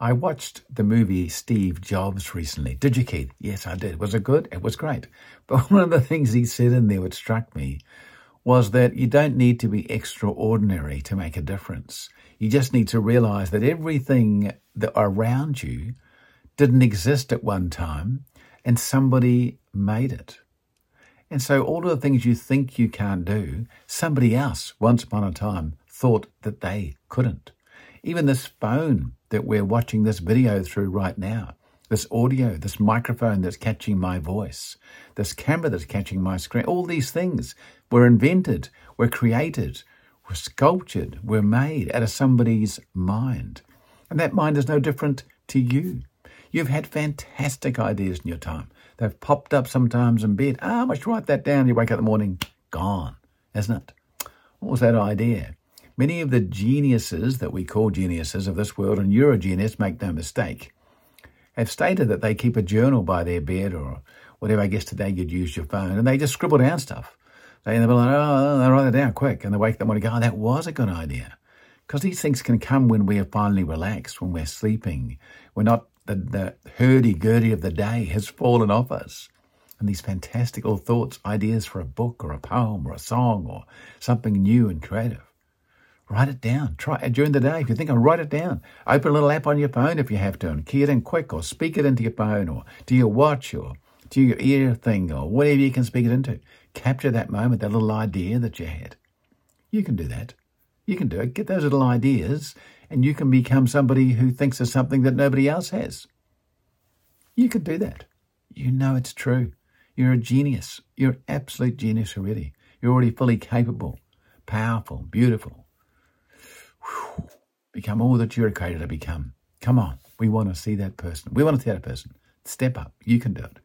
I watched the movie Steve Jobs recently. Did you, Keith? Yes, I did. Was it good? It was great. But one of the things he said in there which struck me was that you don't need to be extraordinary to make a difference. You just need to realize that everything that around you didn't exist at one time and somebody made it. And so all of the things you think you can't do, somebody else once upon a time thought that they couldn't. Even this phone that we're watching this video through right now, this audio, this microphone that's catching my voice, this camera that's catching my screen, all these things were invented, were created, were sculptured, were made out of somebody's mind. And that mind is no different to you. You've had fantastic ideas in your time. They've popped up sometimes in bed. Ah, I must write that down. You wake up in the morning, gone, isn't it? What was that idea? Many of the geniuses that we call geniuses of this world, and you're a genius, make no mistake, have stated that they keep a journal by their bed or whatever. I guess today you'd use your phone, and they just scribble down stuff. They end up like, oh, oh they write it down quick, and they wake up and go, oh, that was a good idea. Because these things can come when we are finally relaxed, when we're sleeping. We're not, the, the hurdy-gurdy of the day has fallen off us. And these fantastical thoughts, ideas for a book or a poem or a song or something new and creative Write it down. Try during the day. If you think, I'll write it down. Open a little app on your phone if you have to and key it in quick or speak it into your phone or to your watch or to your ear thing or whatever you can speak it into. Capture that moment, that little idea that you had. You can do that. You can do it. Get those little ideas and you can become somebody who thinks of something that nobody else has. You can do that. You know it's true. You're a genius. You're an absolute genius already. You're already fully capable, powerful, beautiful, Become all that you're created to become. Come on. We want to see that person. We want to see that person. Step up. You can do it.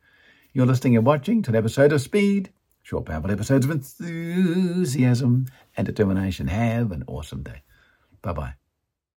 You're listening and watching to an episode of Speed, short, powerful episodes of enthusiasm and determination. Have an awesome day. Bye bye.